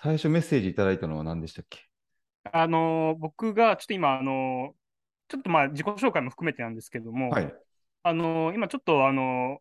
最初メッセージいただいたのは何でしたっけ？あの、僕がちょっと今、あの、ちょっとまあ自己紹介も含めてなんですけども、はい。あの、今ちょっとあの、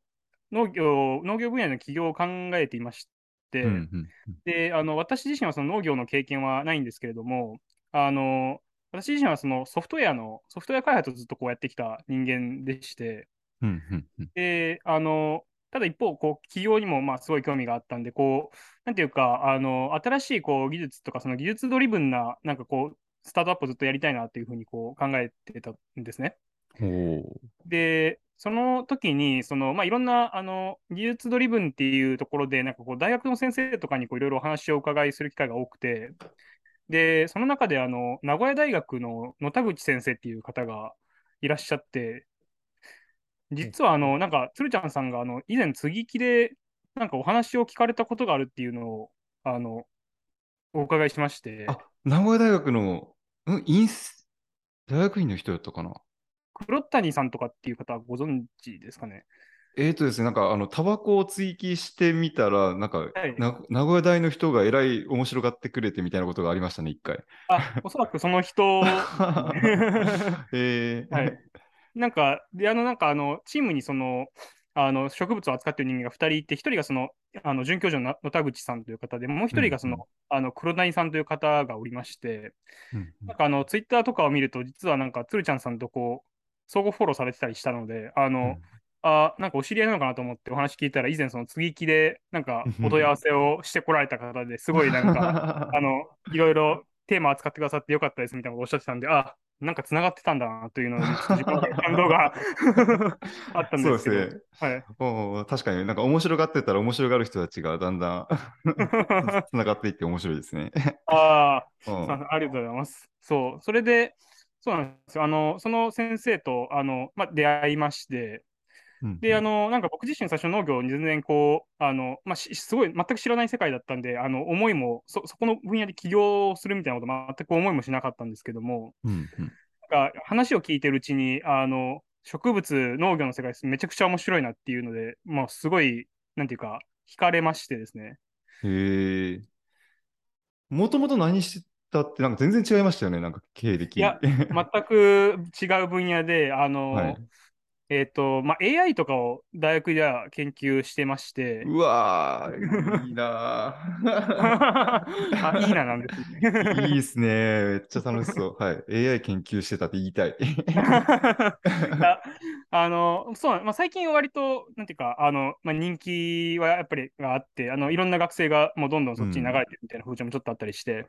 農業、農業分野の起業を考えていまして、うんうんうん。で、あの、私自身はその農業の経験はないんですけれども、あの、私自身はそのソフトウェアの、ソフトウェア開発をずっとこうやってきた人間でして、うんうんうん。で、あの、ただ一方、こう、企業にもまあすごい興味があったんで、こう、なんていうか、あの、新しいこう技術とか、その技術ドリブンな、なんかこう、スタートアップをずっとやりたいなっていうふうにこう考えてたんですね。で、その時に、その、まあ、いろんな、あの、技術ドリブンっていうところで、なんかこう、大学の先生とかにこう、いろいろお話をお伺いする機会が多くて、で、その中で、あの、名古屋大学の野田口先生っていう方がいらっしゃって、実は、あの、なんか、鶴ちゃんさんが、あの、以前、継ぎ木で、なんかお話を聞かれたことがあるっていうのを、あの、お伺いしまして、あ、名古屋大学の、うん、インス、大学院の人だったかな？黒谷さんとかっていう方はご存知ですかね？えーとですね、なんか、あの、タバコを追記してみたら、なんか、はいな名古屋大の人がえらい面白がってくれてみたいなことがありましたね、一回。あ、おそらくその人 えーはい。なんか、で、あの、なんか、あの、チームにその、あの、植物を扱っている人間が2人いて、1人がその、あの、准教授のな野田口さんという方で、もう1人がその、うんうあの、黒谷さんという方がおりまして、うんなんか、あの、ツイッターとかを見ると、実はなんか、つるちゃんさんとこう、相互フォローされてたりしたので、あの、うん。あ、なんかお知り合いなのかなと思ってお話聞いたら、以前その継ぎ木で、なんか、お問い合わせをしてこられた方ですごいなんか、あの、いろいろテーマ扱ってくださってよかったですみたいなことをおっしゃってたんで、あ、なんか繋がってたんだなというのに、自 感動が あったんそうですけど。ですね。はい。確かになんか面白がってたら面白がる人たちがだんだん つながっていって面白いですね。ああ、ありがとうございます。そう、それで、そうなんですよ。あの、その先生と、あの、まあ、出会いまして、うんで、あの、なんか僕自身最初農業に全然こう、あの、まあ、しすごい全く知らない世界だったんで、あの、思いも、そ、そこの分野で起業するみたいなこと全く思いもしなかったんですけども、うんうんなんか話を聞いてるうちに、あの、植物、農業の世界めちゃくちゃ面白いなっていうので、もうすごい、なんていうか、惹かれましてですね。へえ。もともと何してたってなんか全然違いましたよね、なんか経歴。いや全く違う分野で、あの、はい。えっ、と、まあ、AI とかを大学では研究してまして、うわー、いいなー あ、いいななんですね。いいですね。めっちゃ楽しそう。はい。AI 研究してたって言いたい。ああの、そうまあ、最近は割と、なんていうか、あの、まあ、人気はやっぱりがあって、あの、いろんな学生がもうどんどんそっちに流れてるみたいな風潮もちょっとあったりして、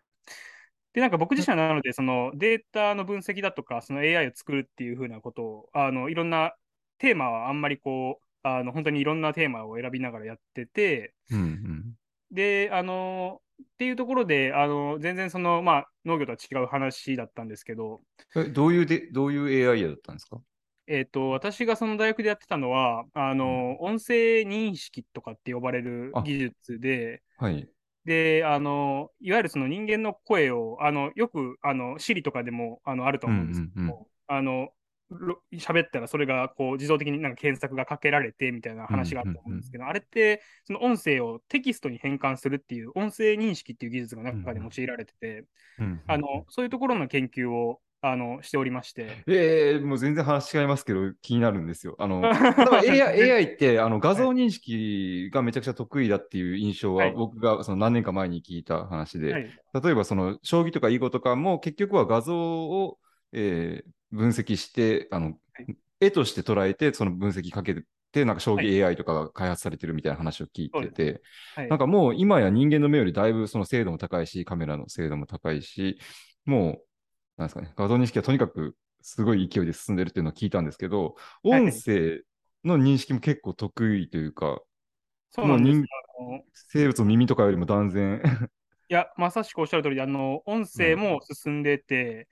で、なんか僕自身はなので、そのデータの分析だとか、その AI を作るっていう風なことを、あの、いろんなテーマはあんまりこう、あの、本当にいろんなテーマを選びながらやってて、うんうん。で、あの、っていうところで、あの、全然その、まあ、農業とは違う話だったんですけど、えどういうで、どういう AI だったんですか？えっと、私がその大学でやってたのは、あの、音声認識とかって呼ばれるあ技術で、はい。で、あの、いわゆるその人間の声を、あの、よく、あの、Siri とかでも、あの、あると思うんですけども、あの、ろ喋ったらそれがこう自動的になんか検索がかけられてみたいな話があると思うんですけど、あれってその音声をテキストに変換するっていう音声認識っていう技術が中で用いられてて、あの、そういうところの研究をあのしておりまして、ええもう全然話違いますけど、気になるんですよ。あの、AI, AI ってあの画像認識がめちゃくちゃ得意だっていう印象は、はい。僕がその何年か前に聞いた話で、はい、例えばその将棋とか囲碁とかも結局は画像を、えー分析してあの、絵として捉えてその分析かけてなんか将棋 AI とかが開発されてるみたいな話を聞いてて、はい。なんかもう今や人間の目よりだいぶその精度も高いしカメラの精度も高いしもうなんですかね画像認識はとにかくすごい勢いで進んでるっていうのを聞いたんですけどはい。音声の認識も結構得意というか、そうなんです生物の耳とかよりも断然。いや、まさしくおっしゃる通りで、あの、音声も進んでて、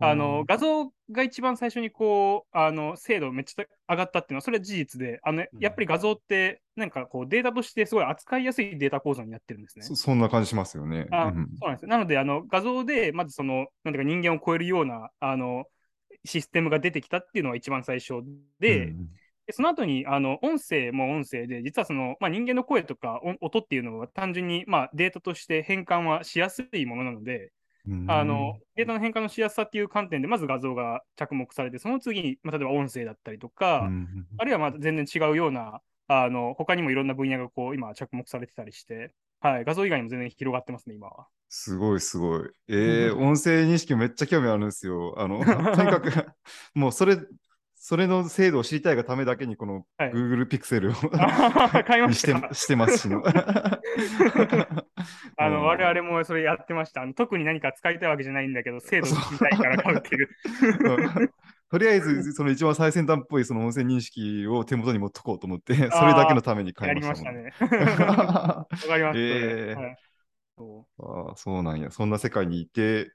あの、画像が一番最初にこう、あの、精度めっちゃ上がったっていうのは、それは事実で、あの、やっぱり画像って、なんかこう、データとしてすごい扱いやすいデータ構造になってるんですね。そそんな感じしますよね。あうんそうなんです。なので、あの、画像で、まずその、なんていうか人間を超えるような、あの、システムが出てきたっていうのが一番最初で、うんでその後にあの音声も音声で、実はその、まあ、人間の声とか音っていうのは単純に、まあ、データとして変換はしやすいものなので、あのデータの変換のしやすさっていう観点で、まず画像が着目されて、その次に、まあ、例えば音声だったりとか、あるいはまあ全然違うような、あの他にもいろんな分野がこう今着目されてたりして、はい、画像以外にも全然広がってますね、今は。すごいすごい。えー、音声認識めっちゃ興味あるんですよ。あの、とにかくもうそれそれの精度を知りたいがためだけに、この Google Pixel を、買いましてしてますしの。あの、我々もそれやってました。特に何か使いたいわけじゃないんだけど、精度を知りたいから買うっていう。とりあえず、その一番最先端っぽいその音声認識を手元に持っとこうと思って、それだけのために買いましたやりましたね。わかります、えーはい、そうあそうなんや。そんな世界にいて。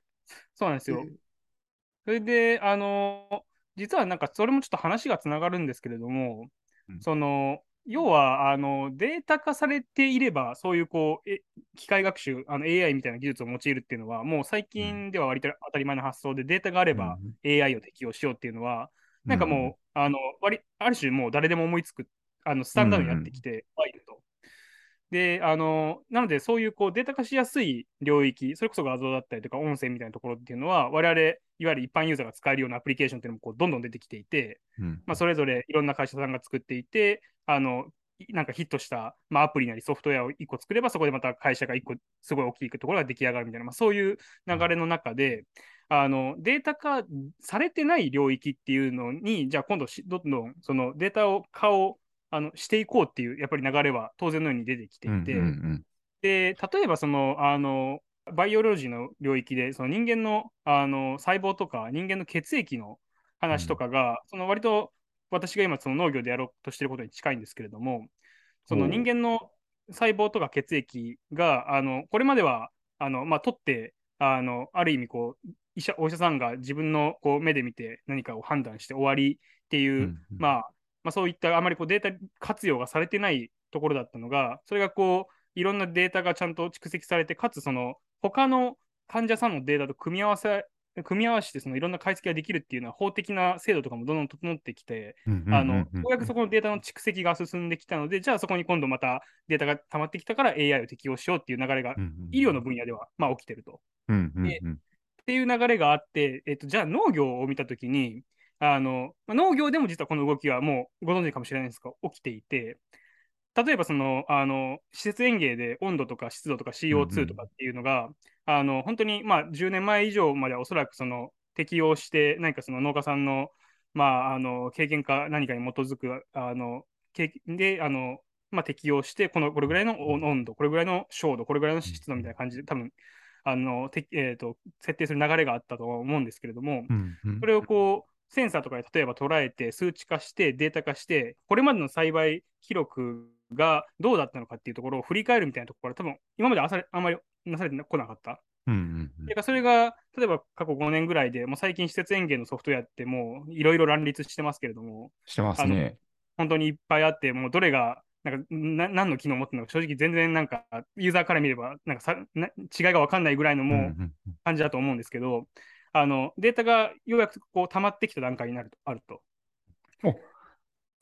そうなんですよ。それで、あの実はなんかそれもちょっと話がつながるんですけれども、うん、その要はあのデータ化されていれば、そういうこうえ機械学習、あの AI みたいな技術を用いるっていうのは、もう最近では割と当たり前の発想で、データがあれば AI を適用しようっていうのは、うん、なんかもう、あの割ある種もう誰でも思いつくあのスタンダードになってきてはいると。で、あの、なので、そういうこうデータ化しやすい領域、それこそ画像だったりとか音声みたいなところっていうのは、我々、いわゆる一般ユーザーが使えるようなアプリケーションっていうのもこうどんどん出てきていて、うん、まあ、それぞれいろんな会社さんが作っていて、あの、なんかヒットした、まあ、アプリなりソフトウェアを1個作れば、そこでまた会社が1個すごい大きいところが出来上がるみたいな、まあ、そういう流れの中で、あのデータ化されてない領域っていうのに、じゃあ今度どんどんそのデータを化をあのしていこうっていうやっぱり流れは当然のように出てきていて、うんうんうん、で例えばそのあのバイオロジーの領域でその人間のあの細胞とか人間の血液の話とかが、うん、その割と私が今その農業でやろうとしていることに近いんですけれどもその人間の細胞とか血液があのこれまではあの、まあ、取ってあのある意味こう医者お医者さんが自分のこう目で見て何かを判断して終わりっていう、うんうん、まあまあ、そういったあまりこうデータ活用がされてないところだったのが、それがこう、いろんなデータがちゃんと蓄積されて、かつその他の患者さんのデータと組み合わせ、組み合わせてそのいろんな解析ができるっていうのは法的な制度とかもどんどん整ってきて、あの、ようやくそこのデータの蓄積が進んできたので、じゃあそこに今度またデータが溜まってきたから AI を適用しようっていう流れが医療の分野ではまあ起きてると。っていう流れがあって、えっと、じゃあ農業を見たときに、あの、農業でも実はこの動きはもうご存知かもしれないんですが、起きていて、例えばその、あの、施設園芸で温度とか湿度とか CO2 とかっていうのが、うんうん、あの、本当にまあ10年前以上まではおそらくその適用して、何かその農家さんの、まあ、あの、経験か何かに基づく、あの、経験で、あの、まあ、適用して、この、これぐらいの温度、これぐらいの照度、これぐらいの湿度みたいな感じで、多分、あの、てえーと、設定する流れがあったと思うんですけれども、うんうん、それをこう、センサーとかで例えば捉えて数値化してデータ化してこれまでの栽培記録がどうだったのかっていうところを振り返るみたいなところから多分今まであさあんまりなされてこなかった。うんうんうん、でそれが例えば過去5年ぐらいでもう最近施設園芸のソフトウェアってもういろいろ乱立してますけれどもしてますね。本当にいっぱいあってもうどれがなんかな何の機能を持ってるのか正直全然なんかユーザーから見ればなんかさな違いが分かんないぐらいのもう感じだと思うんですけど、あのデータがようやくこう溜まってきた段階になるとあると。お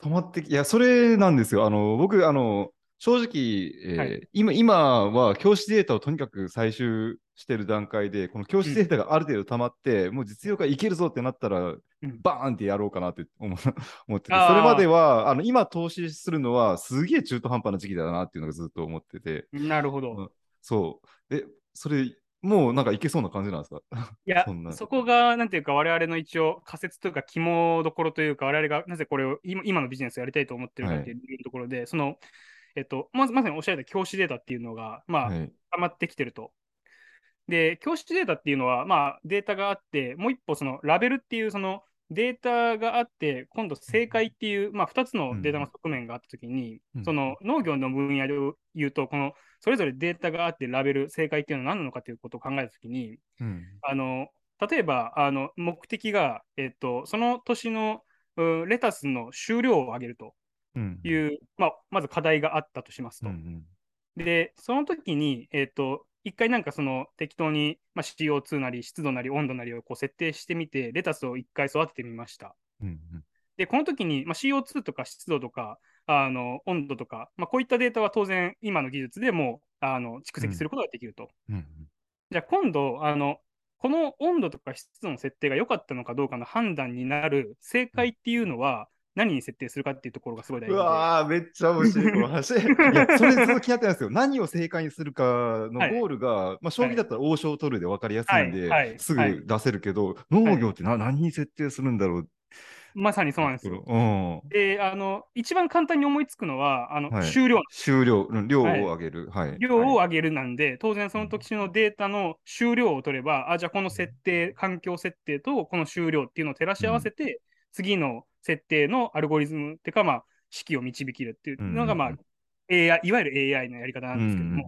溜まってき、いや、それなんですよ。あの僕、あの正直、えーはい、今今は教師データをとにかく採集してる段階で、この教師データがある程度溜まって、うん、もう実用化いけるぞってなったら、うん、バーンってやろうかなって思 ってて、それまでは、あの今投資するのはすげえ中途半端な時期だなっていうのがずっと思ってて。なるほど。そう。で、それもうなんかいけそうな感じなんですか？いやそ、そこが、なんていうか、我々の一応仮説というか、肝どころというか、我々がなぜこれを今今のビジネスをやりたいと思ってるかっていうところで、はい、その、えっと、まずまさにおっしゃった教師データっていうのが、まあ、はい、溜まってきてると。で、教師データっていうのは、まあ、データがあって、もう一歩、そのラベルっていう、そのデータがあって、今度正解っていう、まあ、2つのデータの側面があったときに、うん、その農業の分野で言うと、このそれぞれデータがあってラベル、正解っていうのは何なのかということを考えたときに、うん、あの例えばあの目的が、えっと、その年のレタスの収量を上げるという、うん、まあ、まず課題があったとしますと。で、その時に、えっと、一回なんかその適当に、まあ、CO2 なり湿度なり温度なりをこう設定してみて、レタスを一回育ててみました。うんうん、で、この時に、まあ、CO2 とか湿度とか、あの温度とか、まあ、こういったデータは当然、今の技術でもあの蓄積することができると。うんうんじゃあ今度あの、この温度とか湿度の設定が良かったのかどうかの判断になる正解っていうのは、何に設定するかっていうところがすごい大事うで。わー、めっちゃ面白い、この話。いや、それずっと気になってるんですよ。何を正解にするかのゴールが、まあ、将棋だったら王将を取るで分かりやすいんで、はいはいすぐ出せるけど、農業ってな、何に設定するんだろう。まさにそうなんですよ。うん。で、あの、一番簡単に思いつくのは、あの、はい終了終了、うん量を上げる。はい。量を上げるなんで、当然その時のデータの終了を取れば、あ、じゃあこの設定、環境設定とこの終了っていうのを照らし合わせて、次の設定のアルゴリズムっていうか、まあ、式を導きるっていうのが、まあうん、AI、いわゆる AI のやり方なんですけども、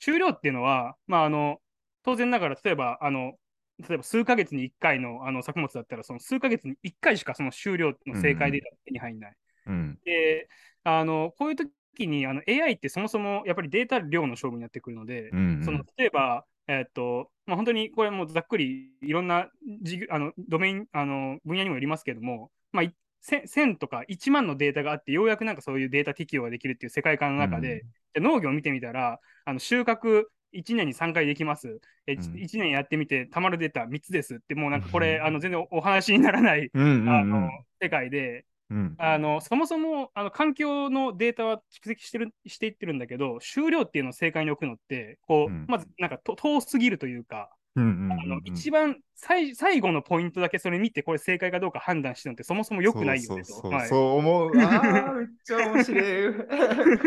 終了っていうのは、まあ、あの、当然ながら、例えば、あの、例えば数ヶ月に1回のあの作物だったら、その数ヶ月に1回しかその終了の正解データが手に入んない。うん。うんで、あの、こういう時にあの AI ってそもそもやっぱりデータ量の勝負になってくるので、うんうん。その例えば、えっと、まあ、本当にこれもざっくりいろんな事業あのドメイン、あの分野にもよりますけども、まあ、いせ1000とか1万のデータがあって、ようやくなんかそういうデータ適用ができるっていう世界観の中で、で農業を見てみたら、あの収穫1年に3回できます。えうん。1年やってみて、たまるデータ3つですって、もうなんかこれ、うん。あの全然お話にならない、うんうん。あの世界で、うんあのそもそもあの環境のデータは蓄積してるしていってるんだけど、終了っていうのを正解に置くのって、こううんまずなんかと遠すぎるというか、一番最最後のポイントだけそれ見て、これ正解かどうか判断してるのって、そもそも良くないよねと。そう思う。ああ、めっちゃ面白い。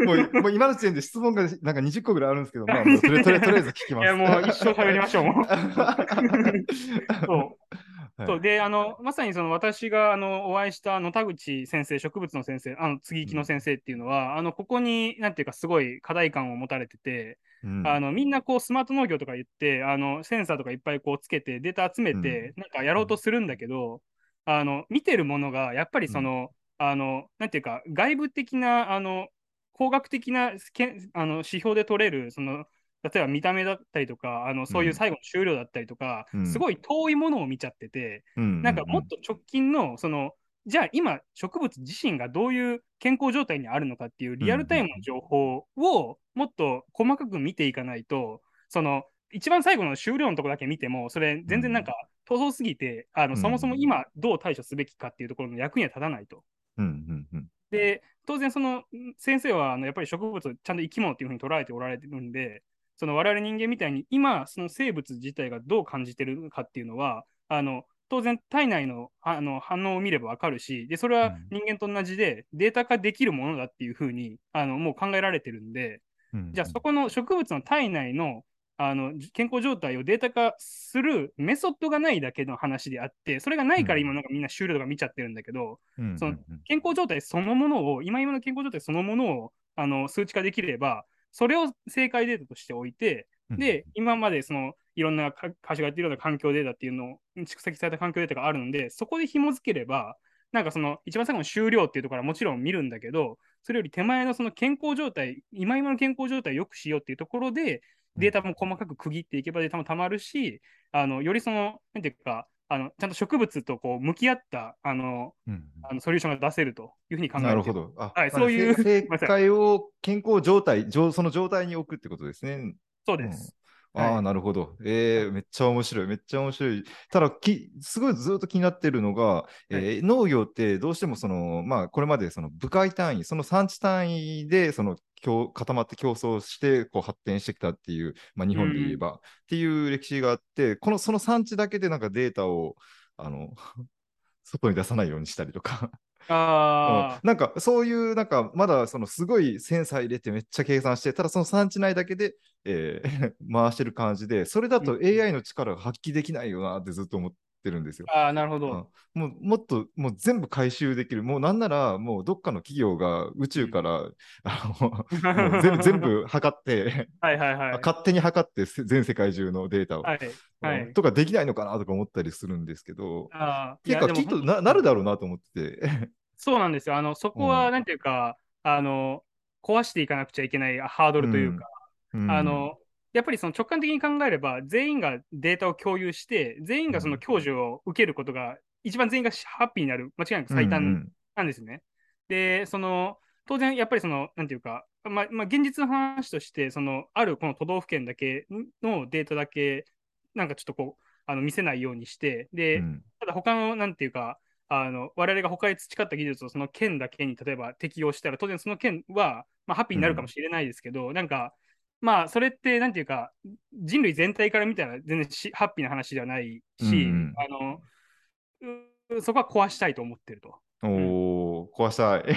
もうもう今の時点で質問がなんか20個ぐらいあるんですけど、まあ、もうとりあえず聞きます。いや、もう一生喋りましょう、もう。そうはい。そうであのまさにその私があのお会いした野田口先生、植物の先生、あの継ぎ木の先生っていうのは、あのここになんていうか、すごい課題感を持たれてて、うん。あのみんなこうスマート農業とか言って、あのセンサーとかいっぱいこうつけて、データ集めて、なんかやろうとするんだけど、あの見てるものがやっぱりその、あのなんていうか、外部的な、あの工学的なけあの指標で取れる、その例えば見た目だったりとか、あのそういう最後の終了だったりとか、うん。すごい遠いものを見ちゃってて、うんなんかもっと直近の、その、じゃあ今、植物自身がどういう健康状態にあるのかっていうリアルタイムの情報をもっと細かく見ていかないと、その、一番最後の終了のところだけ見ても、それ全然なんか遠すぎて、あのうんそもそも今どう対処すべきかっていうところの役には立たないと。うんうんうん。で、当然その先生はあのやっぱり植物をちゃんと生き物っていうふうに捉えておられてるんで、その我々人間みたいに今その生物自体がどう感じてるかっていうのは、あの当然体内のあの反応を見ればわかるし、でそれは人間と同じでデータ化できるものだっていうふうにあのもう考えられてるんで、うん。じゃあそこの植物の体内のあの健康状態をデータ化するメソッドがないだけの話であって、それがないから今なんかみんな終了とか見ちゃってるんだけど、うん。その健康状態そのものを、今今の健康状態そのものをあの数値化できれば、それを正解データとしておいて、うん。で、今までそのいろんなか会社がやっているような環境データっていうのを蓄積された環境データがあるので、そこで紐付ければ、なんかその一番最後の終了っていうところはもちろん見るんだけど、それより手前のその健康状態、今今の健康状態を良くしようっていうところで、データも細かく区切っていけばデータもたまるし、あのよりその、なんていうか、あのちゃんと植物とこう向き合ったあのうんあのソリューションが出せるというふうに考えてなるほど。あはいまあそういう 正解を健康状態、状その状態に置くってことですね。そうです。ああ、はいなるほど。えーめっちゃ面白い。めっちゃ面白い。ただ、きすごいずっと気になってるのが、えー農業ってどうしてもその、まあ、これまでその部会単位、その産地単位でその競固まって競争してこう発展してきたっていう、まあ、日本で言えば、っていう歴史があって、このその産地だけでなんかデータをあの 外に出さないようにしたりとか。あうん。なんかそういうなんかまだそのすごいセンサー入れてめっちゃ計算してただその産地内だけで、えー 回してる感じでそれだとうん AI の力が発揮できないよなってずっと思ってるんですよ。あ、ああなるほど。うんもうもっともう全部回収できるもうなんならもうどっかの企業が宇宙から、あのもう全部 全部測って、はいはいはい。勝手に測ってせ全世界中のデータを、はいはい。うんとかできないのかなとか思ったりするんですけどああ、いてかやでもきっとななるだろうなと思ってて。そうなんですよ。あの、そこは、なんていうか、あの、壊していかなくちゃいけないハードルというか、うんあの、やっぱりその直感的に考えれば、全員がデータを共有して、全員がその享受を受けることが一番全員がハッピーになる、間違いなく最短なんですね。うん。うん、で、その、当然、やっぱりその、なんていうか、まあ、まあ、現実の話として、その、あるこの都道府県だけのデータだけ、なんかちょっとこう、あの見せないようにして、で、うん、ただ他の、なんていうか、あの我々が他で培った技術をその県だけに例えば適用したら、当然その県は、まあ、ハッピーになるかもしれないですけど、うん、なんか、まあ、それって、なんていうか、人類全体から見たら全然ハッピーな話ではないし、うん、あのそこは壊したいと思ってると。おお、壊したい。壊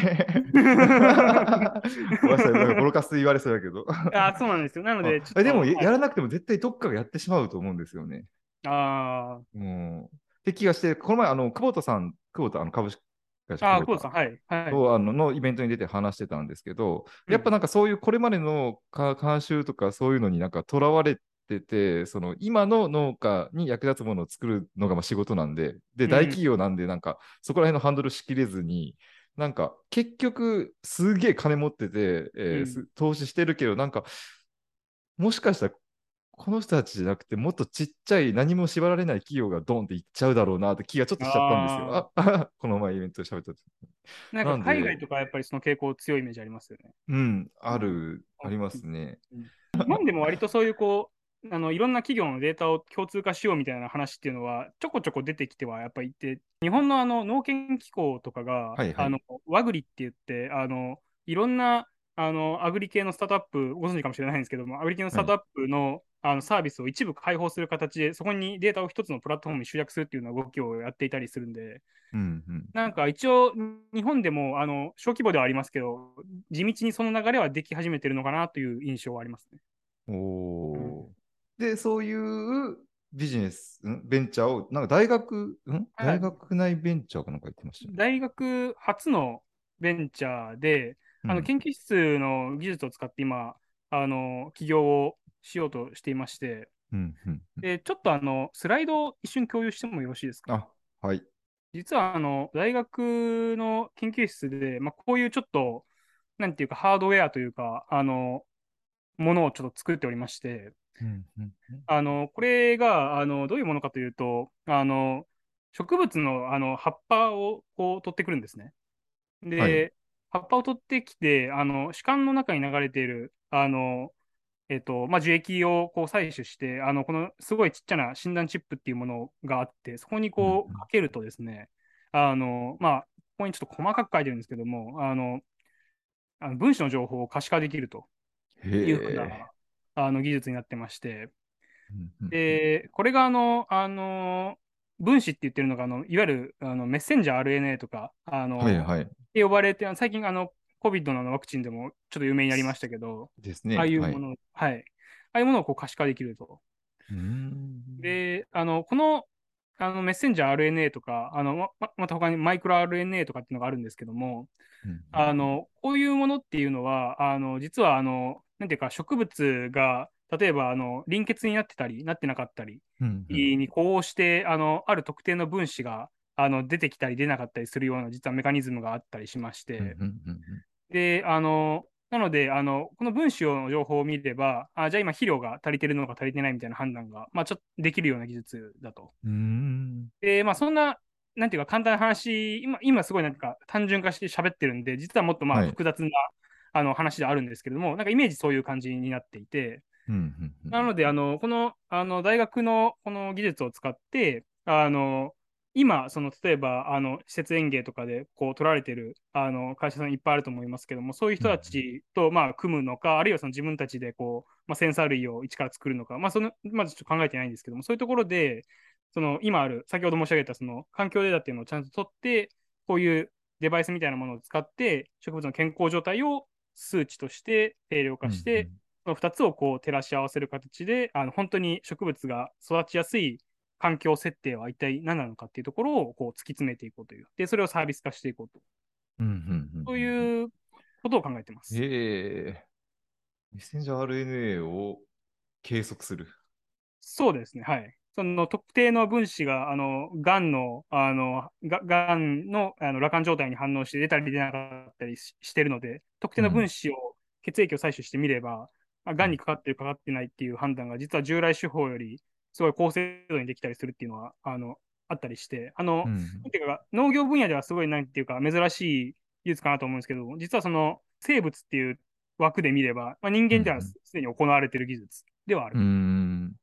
したい。なんかボロカス言われそうだけど。あそうなんですよ。なので、でも、やらなくても絶対どっかがやってしまうと思うんですよね。ああ。もう。って気がして、この前、あの、久保田さん、久保田、あの株式あ、久保田さん、はい。はい、あののイベントに出て話してたんですけど、やっぱなんかそういうこれまでの監修とかそういうのになんかとらわれてて、その今の農家に役立つものを作るのがまあ仕事なんで、で、大企業なんで、なんかそこら辺のハンドルしきれずに、なんか結局すげえ金持ってて、えー、うん、投資してるけど、なんかもしかしたらこの人たちじゃなくて、もっとちっちゃい何も縛られない企業がドンっていっちゃうだろうなって気がちょっとしちゃったんですよ。あこの前イベントで喋ったなんか海外とかやっぱりその傾向強いイメージありますよね。うん、ある、ありますね。日本でも割とそういうこう、あのいろんな企業のデータを共通化しようみたいな話っていうのはちょこちょこ出てきてはやっぱりいて日本のあの農研機構とかが、はいはい、あのワグリって言ってあのいろんなあのアグリ系のスタートアップご存知かもしれないんですけどもアグリ系のスタートアップの、はいあのサービスを一部開放する形で、そこにデータを一つのプラットフォームに集約するっていうような動きをやっていたりするんで、うんうん、なんか一応、日本でもあの小規模ではありますけど、地道にその流れはでき始めてるのかなという印象はありますね。おうん、で、そういうビジネス、ベンチャーを、なんか大学、ん？大学内ベンチャーかなんか言ってました、ね、大学初のベンチャーで、あの研究室の技術を使って今、あの起業をしようとしていまして、うんうんでちょっとあのスライドを一瞬共有してもよろしいですか？あはい。実はあの大学の研究室で、まあ、こういうちょっと、なんていうか、ハードウェアというか、あのものをちょっと作っておりまして、うんうんあのこれがあのどういうものかというと、あの植物のあの葉っぱをこう取ってくるんですね。で、はい、葉っぱを取ってきて、あの主幹の中に流れているあのえっとまあ、樹液をこう採取して、あのこのすごいちっちゃな診断チップっていうものがあって、そこにこうかけるとですね、あのまあ、ここにちょっと細かく書いてるんですけども、あのあの分子の情報を可視化できるというふうなあの技術になってまして、でこれがあのあの分子って言ってるのがあの、いわゆるあのメッセンジャー RNA とか、あの、はいはい、呼ばれて、最近あの COVID のワクチンでもちょっと有名になりましたけど、ですね。ああいうもの、はい、はい、ああいうものをこう可視化できると。で、あの、この、あのメッセンジャー RNA とか、あのままた他にマイクロ RNA とかっていうのがあるんですけども、うん、あのこういうものっていうのは、あの実はあの、なんていうか、植物が例えばあの臨血になってたり、なってなかったりに、こうしてあのある特定の分子があの出てきたり出なかったりするような実はメカニズムがあったりしまして、で、あの、なので、あの、この分子の情報を見れば、あじゃあ今肥料が足りてるのか足りてないみたいな判断が、まあ、ちょっとできるような技術だと。で、まあ、そんな、なんていうか簡単な話、今、今すごいなんか単純化して喋ってるんで、実はもっとまあ複雑な、はい、あの話であるんですけれども、なんかイメージそういう感じになっていて、なので、あの、この、あの、大学のこの技術を使って、あの、今、その例えばあの施設園芸とかでこう取られてるあの会社さんいっぱいあると思いますけども、そういう人たちと、まあ組むのか、あるいはその自分たちでこう、まあ、センサー類を一から作るのか、まあ、そのまずちょっと考えてないんですけども、そういうところで、その今ある、先ほど申し上げたその環境データっていうのをちゃんと取って、こういうデバイスみたいなものを使って、植物の健康状態を数値として定量化して、その2つをこう照らし合わせる形で、あの本当に植物が育ちやすい環境設定は一体何なのかっていうところをこう突き詰めていこうという。で、それをサービス化していこうと。うんうんうん、そういうことを考えてます。ええー。メッセンジャー RNA を計測する。そうですね。はい。その特定の分子が、あの、がんの、あの、ががんのあの羅漢状態に反応して出たり出なかったりししてるので、特定の分子を、血液を採取してみれば、が、んにかかってるかかってないっていう判断が、実は従来手法よりすごい高精度にできたりするっていうのは、あの、あったりして、あの、うんなんていうか、農業分野ではすごい、なんていうか、珍しい技術かなと思うんですけど、実はその生物っていう枠で見れば、まあ、人間ではすでに行われている技術ではある。うーん。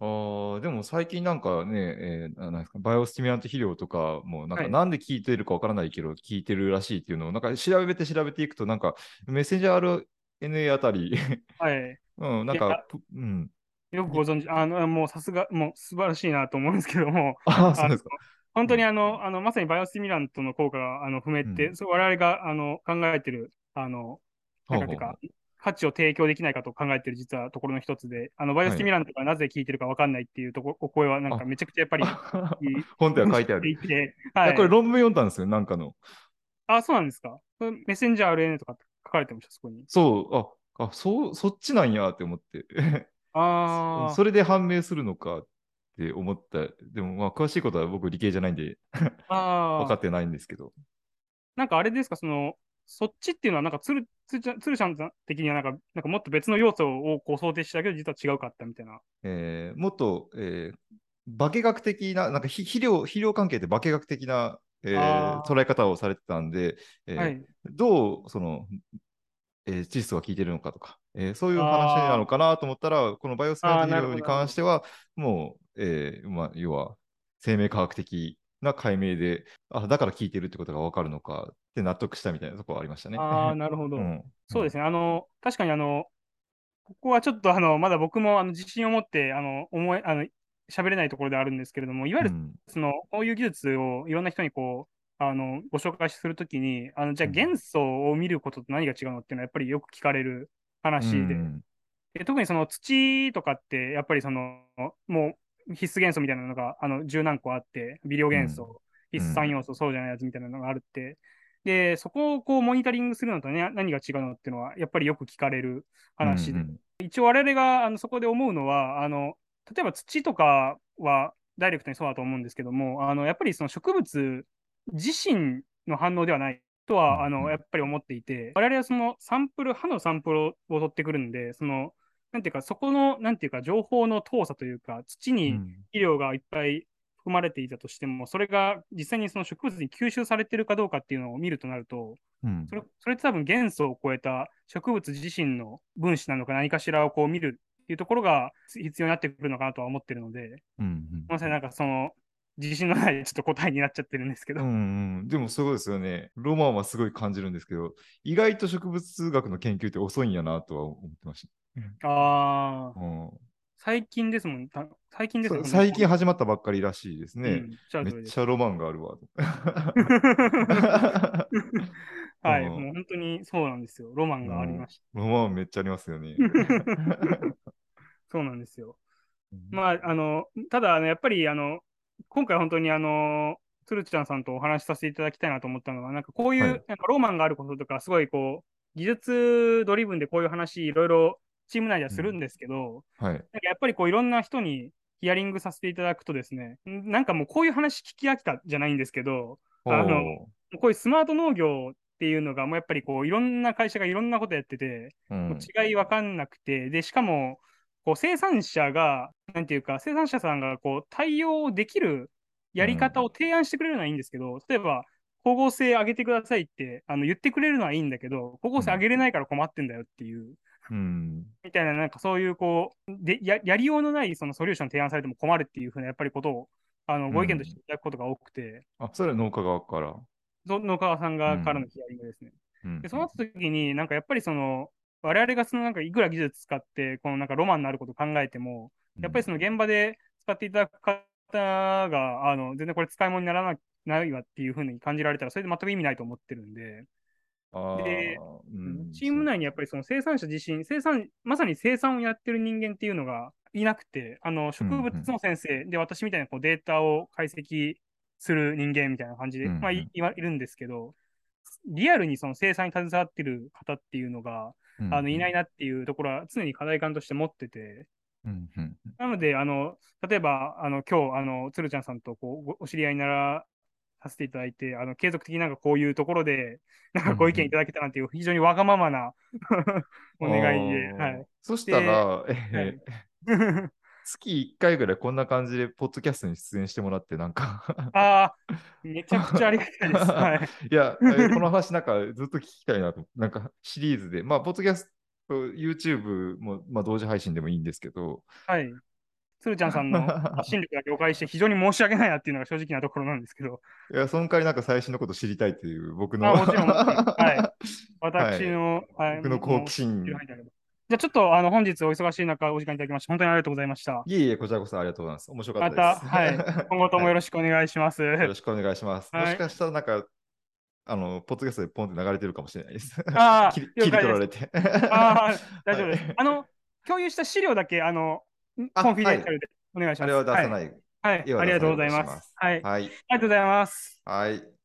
あーでも最近なんかね、えーななんですか、バイオスティミュラント肥料とかも、なんかはいなんで効いてるかわからないけど、効いてるらしいっていうのを、なんか調べて調べていくと、なんかメッセンジャー RNA あたり、はい。うん、なんか、ぷうん。よくご存知、あの、もうさすが、もう素晴らしいなと思うんですけども、ああ、そうですか。本当にあの、あのまさにバイオスティミュラントの効果があの不明って、うん我々があの考えてる、あの、なんかていうか価値を提供できないかと考えてる実はところの一つで、あのバイオスティミュラントがなぜ効いてるか分かんないっていうところ、お声はなんかめちゃくちゃやっぱり いい本では書いてある。いて、いはい。やこれ論文読んだんですよ、なんかの。あ、そうなんですか。メッセンジャー RNA とか書かれてました、そこに。そう、あ、あ、そう、そっちなんやって思って。あそれで判明するのかって思った。でも、まあ、詳しいことは僕理系じゃないんであ、ああ、分かってないんですけど。なんかあれですか、その、そっちっていうのは、なんかつる、つるちゃん、ちゃん的にはなんか、なんかもっと別の要素をこう想定したけど、実は違うかったみたいな。えーもっと、えー化学的な、なんかひ肥料、肥料関係って化学的な、えー捉え方をされてたんで、えーはい。どうその、えー窒素が効いてるのかとか、えーそういう話なのかなと思ったら、このバイオスメントあーに関しては、もう、えーまあ、要は生命科学的な解明で、あだから効いてるってことが分かるのかって納得したみたいなところはありましたね。ああ、なるほど。うん、そうですね。あの、確かにあの、ここはちょっとあの、まだ僕もあの自信を持って、あの、思い、あの、喋れないところではあるんですけれども、いわゆるうんその、こういう技術をいろんな人にこう、あの、ご紹介するときに、あの、じゃあうん元素を見ることと何が違うのっていうのはやっぱりよく聞かれる話で、うん。で特にその土とかって、やっぱりその、もう必須元素みたいなのが、あの、十何個あって、微量元素、必須酸要素、そうじゃないやつみたいなのがあるって、で、そこをこうモニタリングするのと、ね、何が違うのっていうのは、やっぱりよく聞かれる話で、うん。一応我々があのそこで思うのは、あの、例えば土とかはダイレクトにそうだと思うんですけども、あの、やっぱりその植物自身の反応ではないとは、あうん。の、やっぱり思っていて、我々はそのサンプル、歯のサンプルを取ってくるんで、その、なんていうか、そこの、なんていうか、情報の遠さというか、土にうん。肥料がいっぱい含まれていたとしても、それが実際にその植物に吸収されてるかどうかっていうのを見るとなると、うん。それそれって多分元素を超えた植物自身の分子なのか何かしらをこう見るっていうところが必要になってくるのかなとは思ってるので、うん。まさになんかその自信のない ちょっと答えになっちゃってるんですけど、うんうん、でもそうですよね。ロマンはすごい感じるんですけど、意外と植物学の研究って遅いんやなとは思ってましああた。、うん最近ですもん、た最近ですもんそう最近始まったばっかりらしいですね。うんめっちゃロマンがあるわ。はい、うんもう本当にそうなんですよ。ロマンがありましロマンめっちゃありますよね。た。そうなんですよ。まあ、あの、ただ、あのやっぱり、あの、今回本当に、あの、つるちゃんさんとお話しさせていただきたいなと思ったのは、なんかこういう、はい。なんかロマンがあることとか、すごいこう、技術ドリブンでこういう話、いろいろチーム内ではするんですけど、はい。なんかやっぱりこういろんな人にヒアリングさせていただくとですね、んなんかもうこういう話聞き飽きたじゃないんですけど、あのおこういうスマート農業っていうのが、もうやっぱりこういろんな会社がいろんなことやってて、ーうん。違い分かんなくて、で、しかも、こう生産者が、なんていうか、生産者さんがこう対応できるやり方を提案してくれるのはいいんですけど、例えば、光合成上げてくださいってあの言ってくれるのはいいんだけど、光合成上げれないから困ってんだよっていう、うん。みたいな、なんかそういうこう、でややりようのないそのソリューション提案されても困るっていうふうな、やっぱりことを、あのご意見としていただくことが多くて、あ、それは農家側から。そ農家さん側からのヒアリングですね。うんで、その時に、なんかやっぱりその、我々がそのなんかいくら技術使って、このなんかロマンのあることを考えても、やっぱりその現場で使っていただく方が、あの、全然これ使い物にならなないわっていうふうに感じられたら、それで全く意味ないと思ってるんで、でうんチーム内にやっぱりその生産者自身、生産、まさに生産をやってる人間っていうのがいなくて、あの、植物の先生で私みたいなこうデータを解析する人間みたいな感じで、うんうん。まあいいるんですけど、リアルにその生産に携わってる方っていうのが、うんあのいないなっていうところは常に課題感として持ってて、うんうんなので、あの例えば、あの今日あのつるちゃんさんとこうごお知り合いにならさせていただいて、あの継続的になんかこういうところで、なんかご意見いただけたなんていう、非常にわがままな お願いで、はい。そしたら、はえ。い 月1回ぐらいこんな感じで、ポッドキャストに出演してもらって、なんかああ、めちゃくちゃありがたいです。はい、いや、えー、この話なんかずっと聞きたいなと。なんかシリーズで、まあ、ポッドキャスト、YouTube も、まあ、同時配信でもいいんですけど、はい。鶴ちゃんさんの発信力だけお返しして非常に申し訳ないなっていうのが正直なところなんですけど。いや、その代わりなんか最新のこと知りたいっていう僕の。あもちろん、はい。私の、はい、僕の好奇心。じゃあちょっとあの本日お忙しい中お時間いただきまして本当にありがとうございました。いえいえ、こちらこそありがとうございます。面白かったです。また、はい。今後ともよろしくお願いします。よろしくお願いします。もしかしたらなんか、あの、ポッドキャストでポンって流れてるかもしれないです。ああ、切り取られて。ああ、大丈夫です。あの、共有した資料だけ、あの、コンフィデンシャルでお願いします。あれは出さない。はい、ありがとうございます。はい。はい、ありがとうございます。はい。